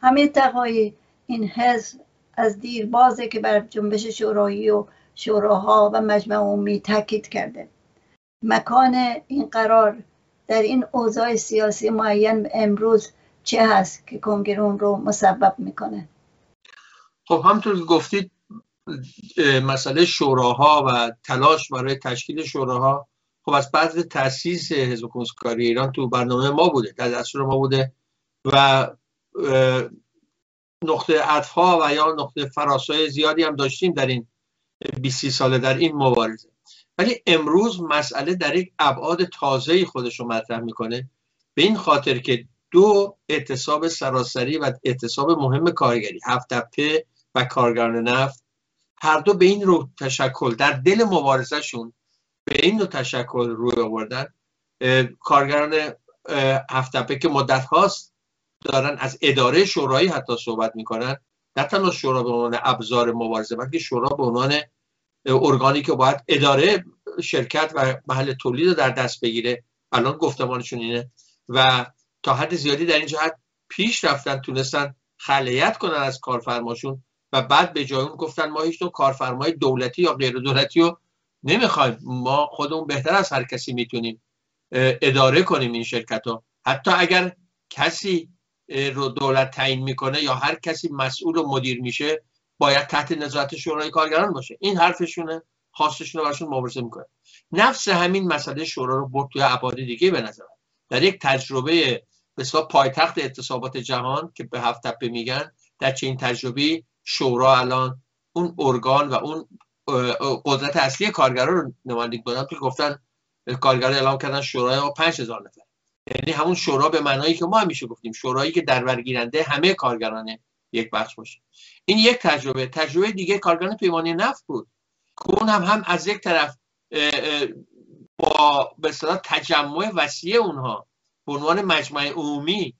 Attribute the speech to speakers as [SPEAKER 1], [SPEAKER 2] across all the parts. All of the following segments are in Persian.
[SPEAKER 1] همه تقای این حزب از دیر بازه که بر جنبش شورایی و شوراها و مجمع عمومی تاکید کرده. مکان این قرار در این اوضاع سیاسی معین امروز چه هست که کنگره اون رو مسبب می‌کنه؟
[SPEAKER 2] خب همطور که گفتید مسئله شوراها و تلاش برای تشکیل شوراها خب از بعد تاسیس حزب کاری ایران تو برنامه ما بوده در دستور ما بوده و نقطه عطفها و یا نقطه فراسای زیادی هم داشتیم در این 20 ساله در این مبارزه. ولی امروز مسئله در یک ابعاد تازه خودش رو مطرح می‌کنه. به این خاطر که دو اعتصاب سراسری و اعتصاب مهم کارگری هفت و کارگران نفت هر دو به این رو تشکل در دل مبارزهشون به این رو تشکل روی آوردن. کارگران هفت که مدت هاست دارن از اداره شورایی حتی صحبت می‌کنن نه تنها شورا به عنوان ابزار مبارزه بلکه شورا به عنوان ارگانی که باید اداره شرکت و محل تولید رو در دست بگیره. الان گفتمانشون اینه. و تا حد زیادی در این جهت پیش رفتن تونستن خلیت کنن از کارفرماشون و بعد به جای اون گفتن ما هیچ کارفرمای دولتی یا غیر دولتی رو نمی‌خوایم. ما خودمون بهتر از هر کسی می‌تونیم اداره کنیم این شرکت ها حتی اگر کسی رو دولت تعیین می‌کنه یا هر کسی مسئول و مدیر میشه باید تحت نظارت شورای کارگران باشه. این حرفشونه خواستشون رو برشون مبارزه می‌کنه. نفس همین مسئله شورا رو برد توی ابعاد دیگه به نظر در یک تجربه به پایتخت اعتصابات جهان که به هفت تپه میگن در چه این تجربه شورا الان اون ارگان و اون قدرت اصلی کارگران رو نمایندگی کنن که گفتن کارگران اعلام کردن شورای ما 5000 نفر یعنی همون شورا به معنایی که ما همیشه گفتیم شورایی که در برگیرنده همه کارگران یک بخش باشه. این یک تجربه. تجربه دیگه کارگران پیمانی نفت بود. که اون هم هم از یک طرف با به تجمع وسیع اونها به عنوان مجمع عمومی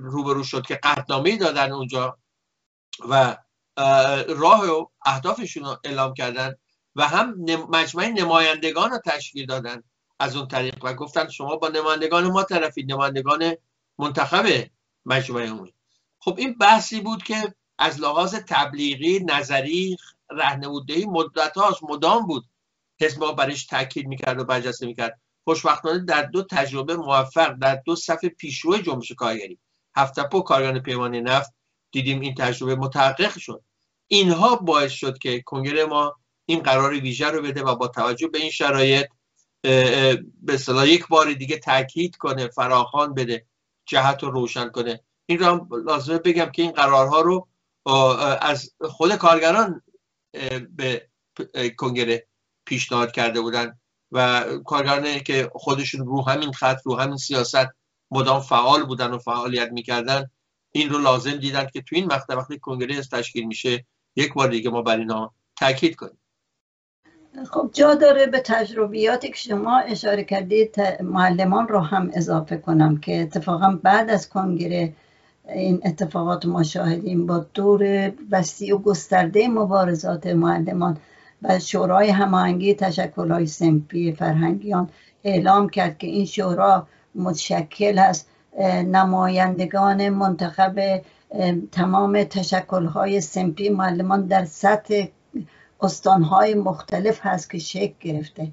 [SPEAKER 2] روبرو شد که قطنامه دادن اونجا و راه و اهدافشون رو اعلام کردن و هم مجمع نمایندگان رو تشکیل دادن. از اون طریق. و گفتن شما با نمایندگان ما طرفید نمایندگان منتخب مجمع عمومی. خب این بحثی بود که از لحاظ تبلیغی نظری رهنمودهی مدت هاست مدام بود. حزب ما برش تاکید می‌کرد و برجسته می‌کرد. خوشبختانه در دو تجربه موفق در دو صف پیشرو جنبش کارگری. هفتپو کارگران پیمانی نفت دیدیم این تجربه متحقق شد. اینها باعث شد که کنگره ما این قرار ویژه رو بده و با توجه به این شرایط به اصطلاح یک بار دیگه تاکید کنه فراخوان بده جهت رو روشن کنه. این رو لازمه بگم که این قرارها رو از خود کارگران به کنگره پیشنهاد کرده بودن و کارگرانی که خودشون رو همین خط رو همین سیاست مدام فعال بودن و فعالیت می‌کردن این رو لازم دیدن که تو این مقطع وقتی کنگره تشکیل میشه یک بار دیگه ما بر اینا تاکید کنیم.
[SPEAKER 1] خب جا داره به تجربیاتی که شما اشاره کردید معلمان رو هم اضافه کنم که اتفاقا بعد از کنگره این اتفاقات ما شاهدیم با دور وسیع و گسترده مبارزات معلمان و شورای هماهنگی تشکل های سمپی فرهنگیان اعلام کرد که این شورا متشکل است نمایندگان منتخب تمام تشکل های سمپی معلمان در سطح استانهای مختلف هست که شکل گرفته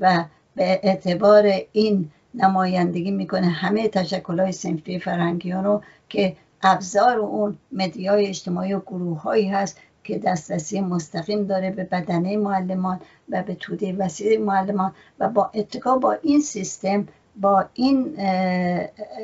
[SPEAKER 1] و به اعتبار این نمایندگی می‌کنه همه تشکل های سنفی فرهنگیان رو که ابزار اون مدیای اجتماعی و گروه هایی هست که دسترسی مستقیم داره به بدنه معلمان و به توده وسیع معلمان و با اتکا با این سیستم با این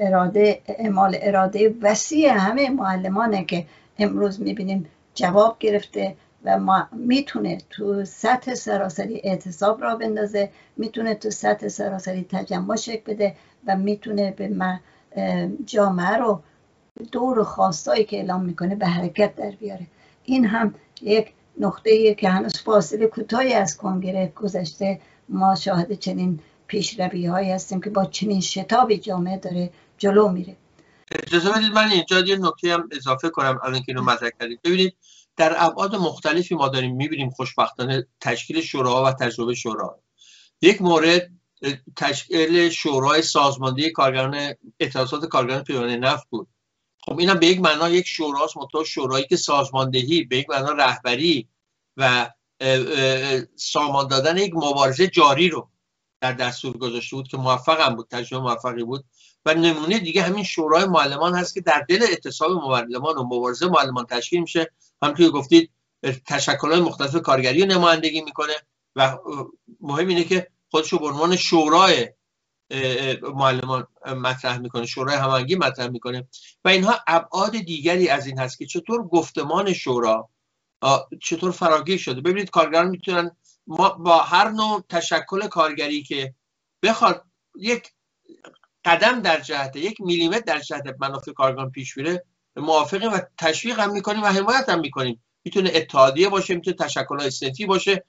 [SPEAKER 1] اراده اعمال اراده وسیع همه معلمانه که امروز می‌بینیم جواب گرفته و ما می‌تونه تو سطح سراسری اعتصاب را بندازه می‌تونه تو سطح سراسری تجمع شکل بده و می‌تونه به جامعه رو دور خواستایی که اعلام می‌کنه به حرکت در بیاره. این هم یک نقطه که هنوز فاصله کوتاهی از کنگره گذشته ما شاهد چنین پیشروی هایی هستیم که با چنین شتابی جامعه داره جلو میره.
[SPEAKER 2] اجازه بدید من اینجا یه نکته هم اضافه کنم الان که اینو مطرح کردید. ببینید در ابعاد مختلفی ما داریم می‌بینیم خوشبختانه تشکیل شورا و تجربه شورا. یک مورد تشکیل شورای سازماندهی کارگران اعتراضات کارگران پیمانه نفت بود. خب اینم به یک معنا یک شوراست منتها شورایی که سازماندهی به یک معنا رهبری و سامان دادن یک مبارزه جاری رو در دستور گذاشته بود که موفق هم بود تجربه موفقی بود. و نمونه دیگه همین شورای معلمان هست که در دل اعتصاب معلمان و مبارزه معلمان تشکیل میشه. همونطور گفتید تشکل مختلف کارگری رو نمایندگی می‌کنه و مهم اینه که خودش رو به عنوان شورای معلمان مطرح می‌کنه شورای همانگی مطرح می‌کنه. و اینها ابعاد دیگری از این هست که چطور گفتمان شورا چطور فراگیر شده. ببینید کارگران می‌تونن با هر نوع تشکل کارگری که بخواد یک قدم در جهت یک میلیمتر در جهت منافع کارگران پیش میره موافقیم و تشویق هم می‌کنیم و حمایت هم می‌کنیم. می‌تونه اتحادیه باشه می‌تونه تشکل های باشه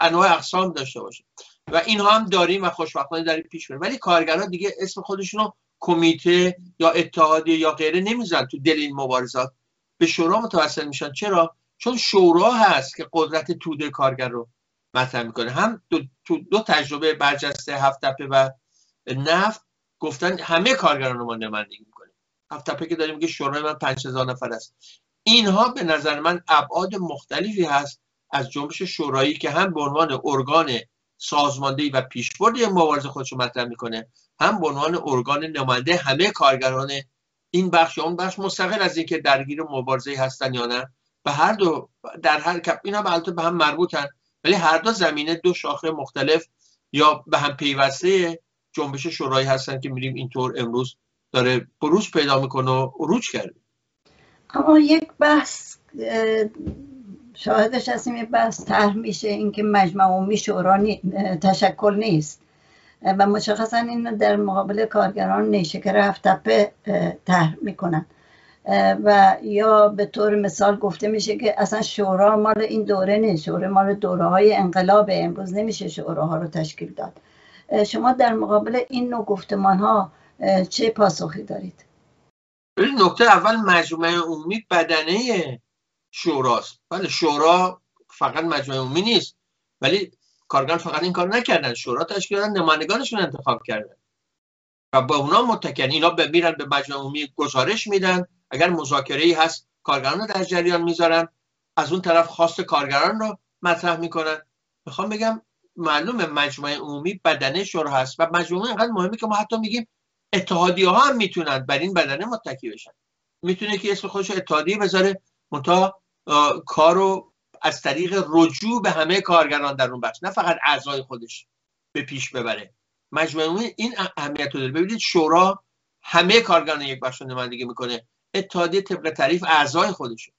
[SPEAKER 2] انواع اقسام داشته باشه. و اینها هم داریم و خوشبختانه داریم پیش میره ولی کارگران دیگه اسم خودشونو کمیته یا اتحادیه یا غیره نمیزن تو دل این مبارزات. به شورا متوسل میشن. چرا؟ چون شورا هست که قدرت توده کارگر رو مطرح می‌کنه. هم دو, دو تجربه برجسته هفت و نفت گفتن همه کارگران رو ما نمایندگی می‌کنیم. هفت که داریم که شورای من 5000 نفر است. اینها به نظر من ابعاد مختلفی هست از جنبش شورایی که هم به عنوان ارگان سازماندهی و پیشبرد مبارزه خودش رو مطرح می‌کنه هم به عنوان ارگان نماینده همه کارگران این بخش یا اون بخش مستقل از اینکه درگیر مبارزه هستن یا نه. به هر دو در هر کپ اینا به به هم مربوطن ولی هر دو زمینه دو شاخه مختلف یا به هم پیوسته جنبش شورایی هستن که میریم اینطور امروز داره بروز پیدا می‌کنه و عروج کرده.
[SPEAKER 1] اما یک بحث شاهدش هستیم یک بحث طرح میشه اینکه مجمع عمومی شورا تشکل نیست. و مشخصا این در مقابل کارگران نیشکر هفتپه طرح می‌کنن. و یا به طور مثال گفته میشه که اصلا شورا مال این دوره نیست. شورا مال دوره های انقلاب امروز نمیشه شوراها رو تشکیل داد. شما در مقابل این نوع گفتمان ها چه پاسخی دارید؟
[SPEAKER 2] نکته اول مجموعه عمومی بدنه شوراست. بله شورا فقط مجموعه عمومی نیست ولی کارگران فقط این کار نکردن. شورا تشکیل دادن نمایندگانشون انتخاب کردن. و با اونا متکن اینا میرن به مجموعه عمومی گزارش میدن. اگر مذاکره ای هست کارگران رو در جریان می‌ذارن. از اون طرف خواست کارگران رو مطرح می‌کنن. می‌خوام بگم معلومه مجموعه عمومی بدنه شورا هست و مجموعه اینقدر مهمه که ما حتی میگیم اتحادیه ها هم می‌تونن بر این بدنه متکی بشن. می‌تونه که اسم خودش اتحادیه بذاره منتها کارو از طریق رجوع به همه کارگران در اون بخش نه فقط اعضای خودش به پیش ببره. مجموعه این اهمیت رو داره. ببینید شورا همه کارگران یک بخش نمایندگی می‌کنه. اتحادیه طبق تعریف اعضای خودشه.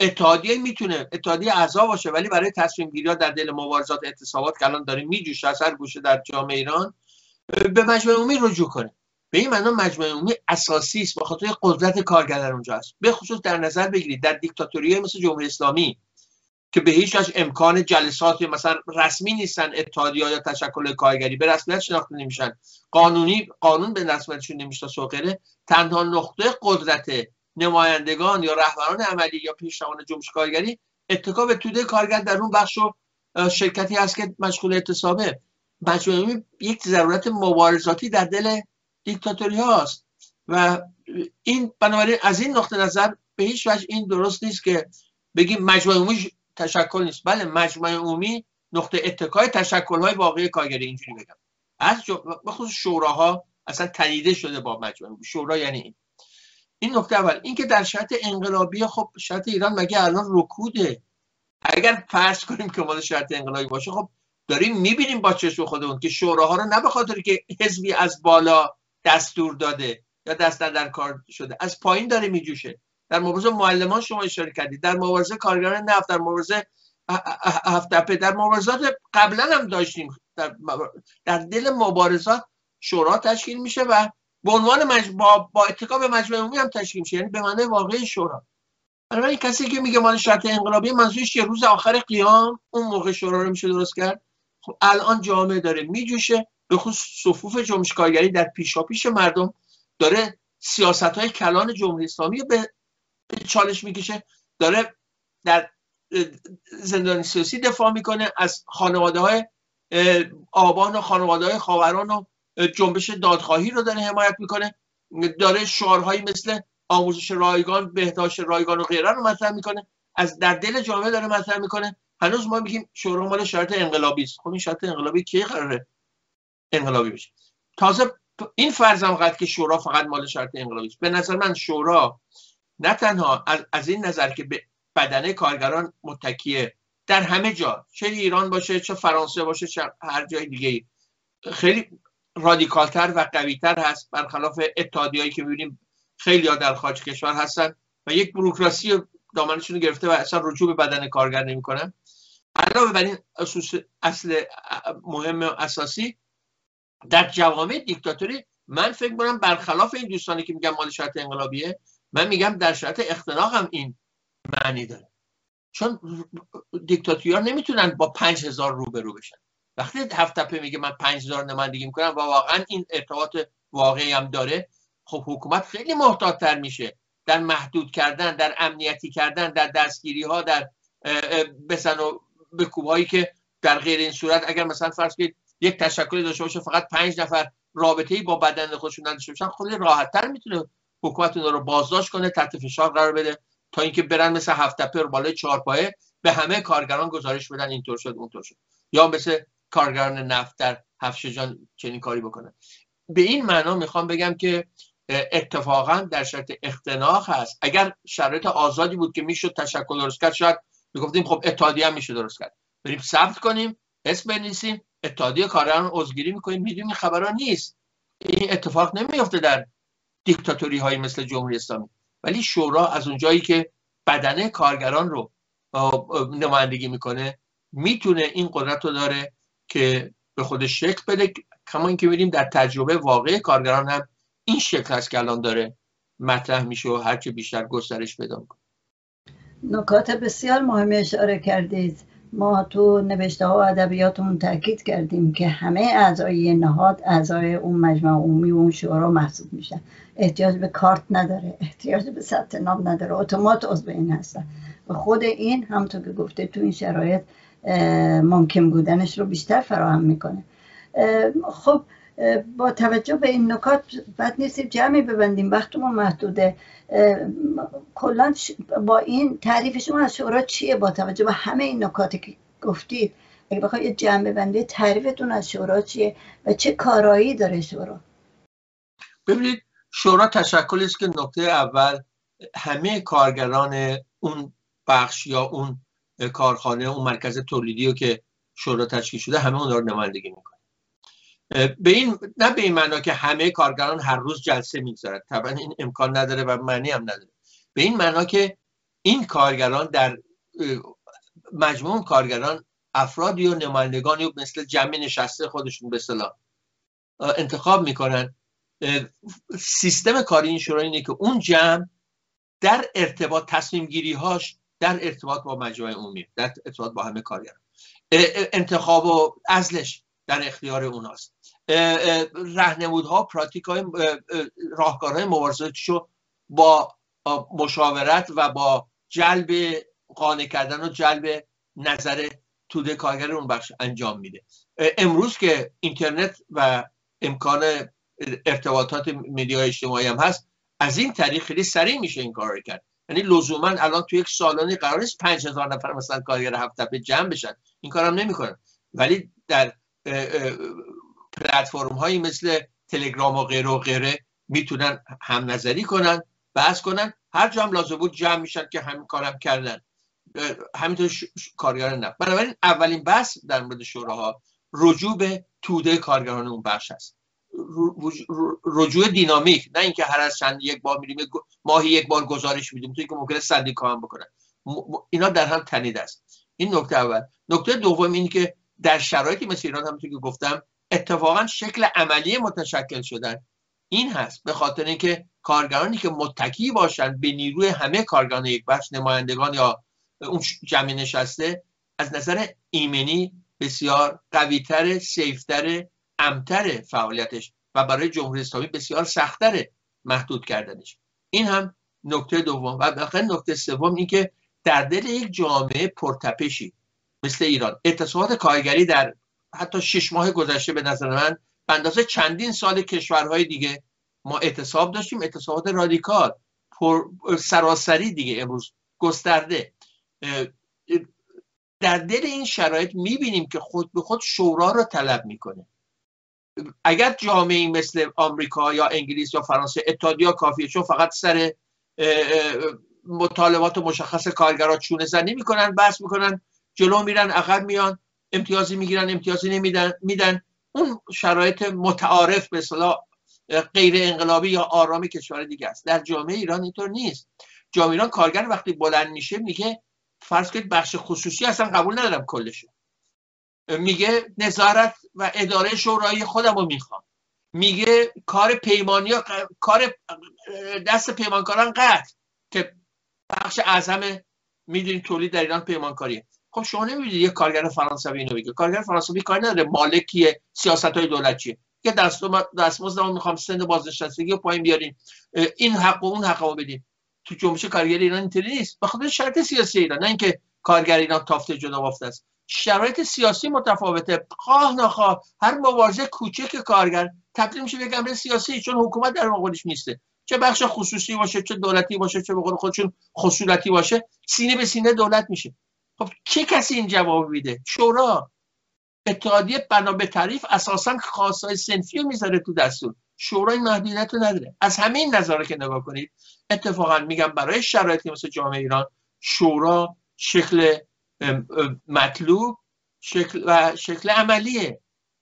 [SPEAKER 2] اتحادیه می‌تونه اتحادیه اعضا باشه ولی برای تصمیم گیری در دل مبارزات اعتصابات که الان داره میجوشه از هر گوشه در جامعه ایران به مجموعه عمومی رجوع کنه. به این معنا مجموعه عمومی اساسی است به خاطر قدرت کارگر در اونجا است. به خصوص در نظر بگیرید در دیکتاتوری مثل جمهوری اسلامی که به هیچ وجه امکان جلسات مثلا رسمی نیستن اتحادیه یا تشکل کارگری به رسمیت شناخته نمیشن. قانونی قانون به رسمیتشون نمی‌شناسه و تنها نقطه قدرت نمایندگان یا رهبران عملی یا پیشروان جنبش کارگری اتکا به توده کارگر در اون بخش و شرکتی هست که مشغول اعتصابه. مجموعه یک ضرورت مبارزاتی در دل دیکتاتوری هاست و این بنابراین از این نقطه نظر به هیچ وجه این درست نیست که بگیم مجموعه عمومی تشکل نیست. بله مجموعه عمومی نقطه اتکای تشکل های واقعی کارگری اینجوری بگم. از بخصوص شوراها اصلا تنیده شده با مجموعه شورا یعنی این. این نکته اول. اینکه در شرط انقلابی خب شرط ایران مگه الان رکوده؟ اگر فرض کنیم که مال شرط انقلابی باشه خب داریم می‌بینیم با چشم خودمون که شوراها رو نه به خاطر که حزبی از بالا دستور داده یا دست در کار شده. از پایین داره میجوشه. در مبارزه معلمان شما اشاره کردید. در مبارزه کارگران نفت در مبارزه هفت در مبارزات قبلا هم داشتیم. در, در دل مبارزات شورا تشکیل میشه و به عنوان مج... با, با اتکا به مجمع عمومی هم تشکیل میشه. یعنی به معنای واقعی شورا. برای کسی که میگه مال شرط انقلابی منظورش یه روز آخر قیام اون موقع شورا رو میشه درست کرد. خب الان جامعه داره میجوشه. به خصوص صفوف جنبش کارگری در پیشاپیش مردم داره سیاست های کلان جمهوری اسلامی به چالش می‌کشه. داره در زندان سیاسی دفاع می‌کنه. از خانواده های آبان و خانواده های خاوران و جنبش دادخواهی رو داره حمایت می‌کنه. داره شعارهایی مثل آموزش رایگان بهداشت رایگان و غیره رو مطرح می‌کنه. از در دل جامعه داره مطرح می‌کنه. هنوز ما میگیم شورا مال شرط انقلابی است. خب این شرط انقلابی کی قراره انقلابی بشه؟ تازه این فرضم قد که شورا فقط مال شرط انقلابی است. به نظر من شورا نه تنها از, این نظر که به بدنه کارگران متکیه در همه جا چه ایران باشه چه فرانسه باشه چه هر جای دیگه خیلی رادیکالتر و قویتر هست برخلاف اتحادیهایی که می‌بینیم خیلی ها در خارج کشور هستن و یک بروکراسی دامنشون رو گرفته و اصلا رجوع به بدن کارگر نمی‌کنن. علاوه بر این اصل مهم و اساسی در جوامع دیکتاتوری من فکر کنم برخلاف این دوستانی که میگن مال شرط انقلابیه من میگم در شرط اختناق هم این معنی داره. چون دیکتاتوریا نمی‌تونن با پنج هزار روبرو بشن. وقتی هفت تپه میگه من پنج هزار نمایندگی می‌کنم و واقعا این ارتباط واقعی هم داره خب حکومت خیلی محتاطتر میشه. در محدود کردن در امنیتی کردن در دستگیری ها در بسن و بکوبهایی که در غیر این صورت اگر مثلا فرض کنید یک تشکلی داشته باشه فقط پنج نفر رابطه ای با بدن خودشون نداشته باشن خیلی راحت تر می‌تونه حکومت اون رو بازداشت کنه تحت فشار قرار بده تا اینکه برن مثل هفت تپه بالای چهار پایه به همه کارگران گزارش بدن اینطور شد اونطور شد. یا مثل کارگران نفت در هفت جان چنین کاری بکنن. به این معنا می‌خوام بگم که اتفاقا در شرط اختناق هست. اگر شرایط آزادی بود که می‌شد تشکل درست کرد شاید می‌گفتیم خب اتحادیه هم میشه درست کرد. بریم ثبت کنیم اسم بنویسیم اتحادیه کارگران عضوگیری می‌کنیم. می‌دونیم خبران نیست. این اتفاق نمیفته در دیکتاتوری های مثل جمهوری اسلامی. ولی شورا از اونجایی که بدنه کارگران رو نمایندگی می‌کنه می‌تونه این قدرت رو داره. که به خودش شکل بده. کما اینکه می‌بینیم در تجربه واقعی کارگران هم این شکل هست که الان داره مطرح میشه و هرچه بیشتر گسترش پیدا می‌کنه.
[SPEAKER 1] نکات بسیار مهمی اشاره کردید. ما تو نوشته ها و ادبیاتمون تاکید کردیم که همه اعضای نهاد اعضای اون مجمع عمومی و اون شورا محسوب میشن. احتیاج به کارت نداره احتیاج به ثبت نام نداره. اتومات عضو این هستن. و خود این همونطور که گفته تو این شرایط ممکن بودنش رو بیشتر فراهم می‌کنه. خب با توجه به این نکات بد نیستیم جمعی ببندیم وقتمون محدوده. کلا با این تعریف شما از شورا چیه؟ با توجه به همه این نکاتی که گفتید اگه بخواید یه جمع ببندید تعریفتون از شورا چیه و چه کارایی داره شورا؟
[SPEAKER 2] ببینید شورا تشکلی است که نکته اول همه کارگران اون بخش یا اون کارخانه اون مرکز تولیدی رو که شورا تشکیل شده همه اون رو نمایندگی می‌کنه. به این نه به این معنا که همه کارگران هر روز جلسه می‌گذارد طبعا این امکان نداره و معنی هم نداره. به این معنا که این کارگران در مجموع کارگران افرادی و نمایندگانی مثل جمع نشسته خودشون به صلاح انتخاب می‌کنن. سیستم کاری این شورا اینه که اون جمع در ارتباط تصمیم گیری هاش در ارتباط با مجموعه عمومی در ارتباط با همه کارگران انتخاب و ازلش در اختیار اوناست. رهنمودها پراتیک های راهکارهای مبارزاتشو با مشاورت و با جلب قانع کردن و جلب نظر توده کارگر اون بخش انجام میده. امروز که اینترنت و امکان ارتباطات مدیا اجتماعی هم هست از این طریق خیلی سریع میشه این کار کرد. یعنی لزوما الان تو یک سالانی قرار نیست 5000 نفر مثلا کارگر هفت به جمع بشن. این کارم نمی‌کنن. ولی در پلتفرم هایی مثل تلگرام و غیره و غیره می‌تونن هم نظری کنن بحث کنن. هر جا هم لازم بود جمع میشن که همین کارم کردن. همینطور کارگران نه. بنابراین اولین بحث در مورد شوراها رجوع به توده کارگران اون بخش هست. رجوع دینامیک نه اینکه هر از چند یک بار میریم ماهی یک بار گزارش میدیم توی که ممکنه سندیکا هم بکنن اینا در هم تنیده است. این نکته اول. نکته دوم اینه که در شرایطی مثل ایران همونطور که گفتم اتفاقا شکل عملی متشکل شدن. این هست. به خاطر اینکه کارگرانی که متکی باشند به نیروی همه کارگران یک بخش نمایندگان یا اون جمعی نشسته از نظر ایمنی بسیار قویتر سیفتر امتر فعالیتش و برای جمهوری اسلامی بسیار سختتر محدود کردنش. این هم نکته دوم. و بخاطر نکته سوم این که در دل یک جامعه پرتپشی مثل ایران اعتصابات کارگری در حتی شش ماه گذشته به نظر من به اندازه چندین سال کشورهای دیگه ما اعتصاب داشتیم. اعتصابات رادیکال پر سراسری دیگه امروز گسترده. در دل این شرایط می‌بینیم که خود به خود شورا رو طلب می‌کنه. اگر جامعه مثل آمریکا یا انگلیس یا فرانسه اتحادیه کافیه چون فقط سر مطالبات مشخص کارگرها چونه زنی می‌کنن بحث می‌کنن جلو میرن عقب میان امتیازی می‌گیرن امتیازی نمیدن میدن. اون شرایط متعارف به اصطلاح غیر انقلابی یا آرامی کشور دیگه است. در جامعه ایران اینطور نیست. جامعه ایران کارگر وقتی بلند میشه میگه فرض کنید بخش خصوصی اصلا قبول ندارم کلش میگه نظارت و اداره شورایی خودم رو می‌خوام. میگه کار پیمانی کار دست پیمانکاران قطع که بخش اعظم می‌دونید تولید در ایران پیمانکاریه. خب شما نمی‌دونید یه کارگر فرانسوی اینو بگه. کارگر فرانسوی کار نداره. مالکیه سیاست های دولتیه. یه دست دستمزد می‌خوام سند بازنشستگی پایین بیاریم. این حق و اون حق رو بدیم تو جنبش کارگر ایران اینطوری نیست. بخاطر شرط سیاسی ایران. نه اینکه کارگر ایران تافته جدا بافته است. شرایط سیاسی متفاوته. خواه نخواه هر مبارزه کوچک کارگر تبدیل میشه به امر سیاسی چون حکومت در مقابلش نیسته. چه بخش خصوصی باشه چه دولتی باشه چه به قول خودشون خصولتی باشه سینه به سینه دولت میشه. خب چه کسی این جواب میده؟ شورا. اتحادیه بنا به تعریف اساسا خاصای سنفی رو می‌ذاره تو دستور. شورا این محدودیت رو نداره. از همین نظاره که نگاه کنید اتفاقا میگم برای شرایطی مثل جامعه ایران شورا شکل مطلوب شکل و شکل عملی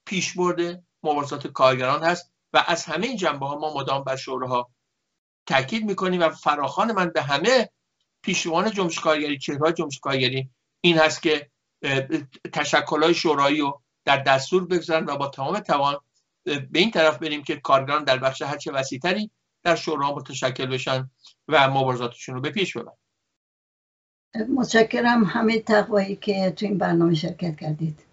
[SPEAKER 2] پیشبرد مبارزات کارگران هست و از همه این جنبه ها ما مدام بر شوراها تاکید می‌کنیم و فراخان من به همه پیشوان جنبش کارگری چهره جنبش کارگری این هست که های شورایی رو در دستور بگذارن و با تمام توان به این طرف بریم که کارگران در بخش هرچه وسیعتری در شورا متشکل بشن و مبارزاتشون رو به پیش ببرن.
[SPEAKER 1] متشکرم همه تقوایی که تو این برنامه شرکت کردید.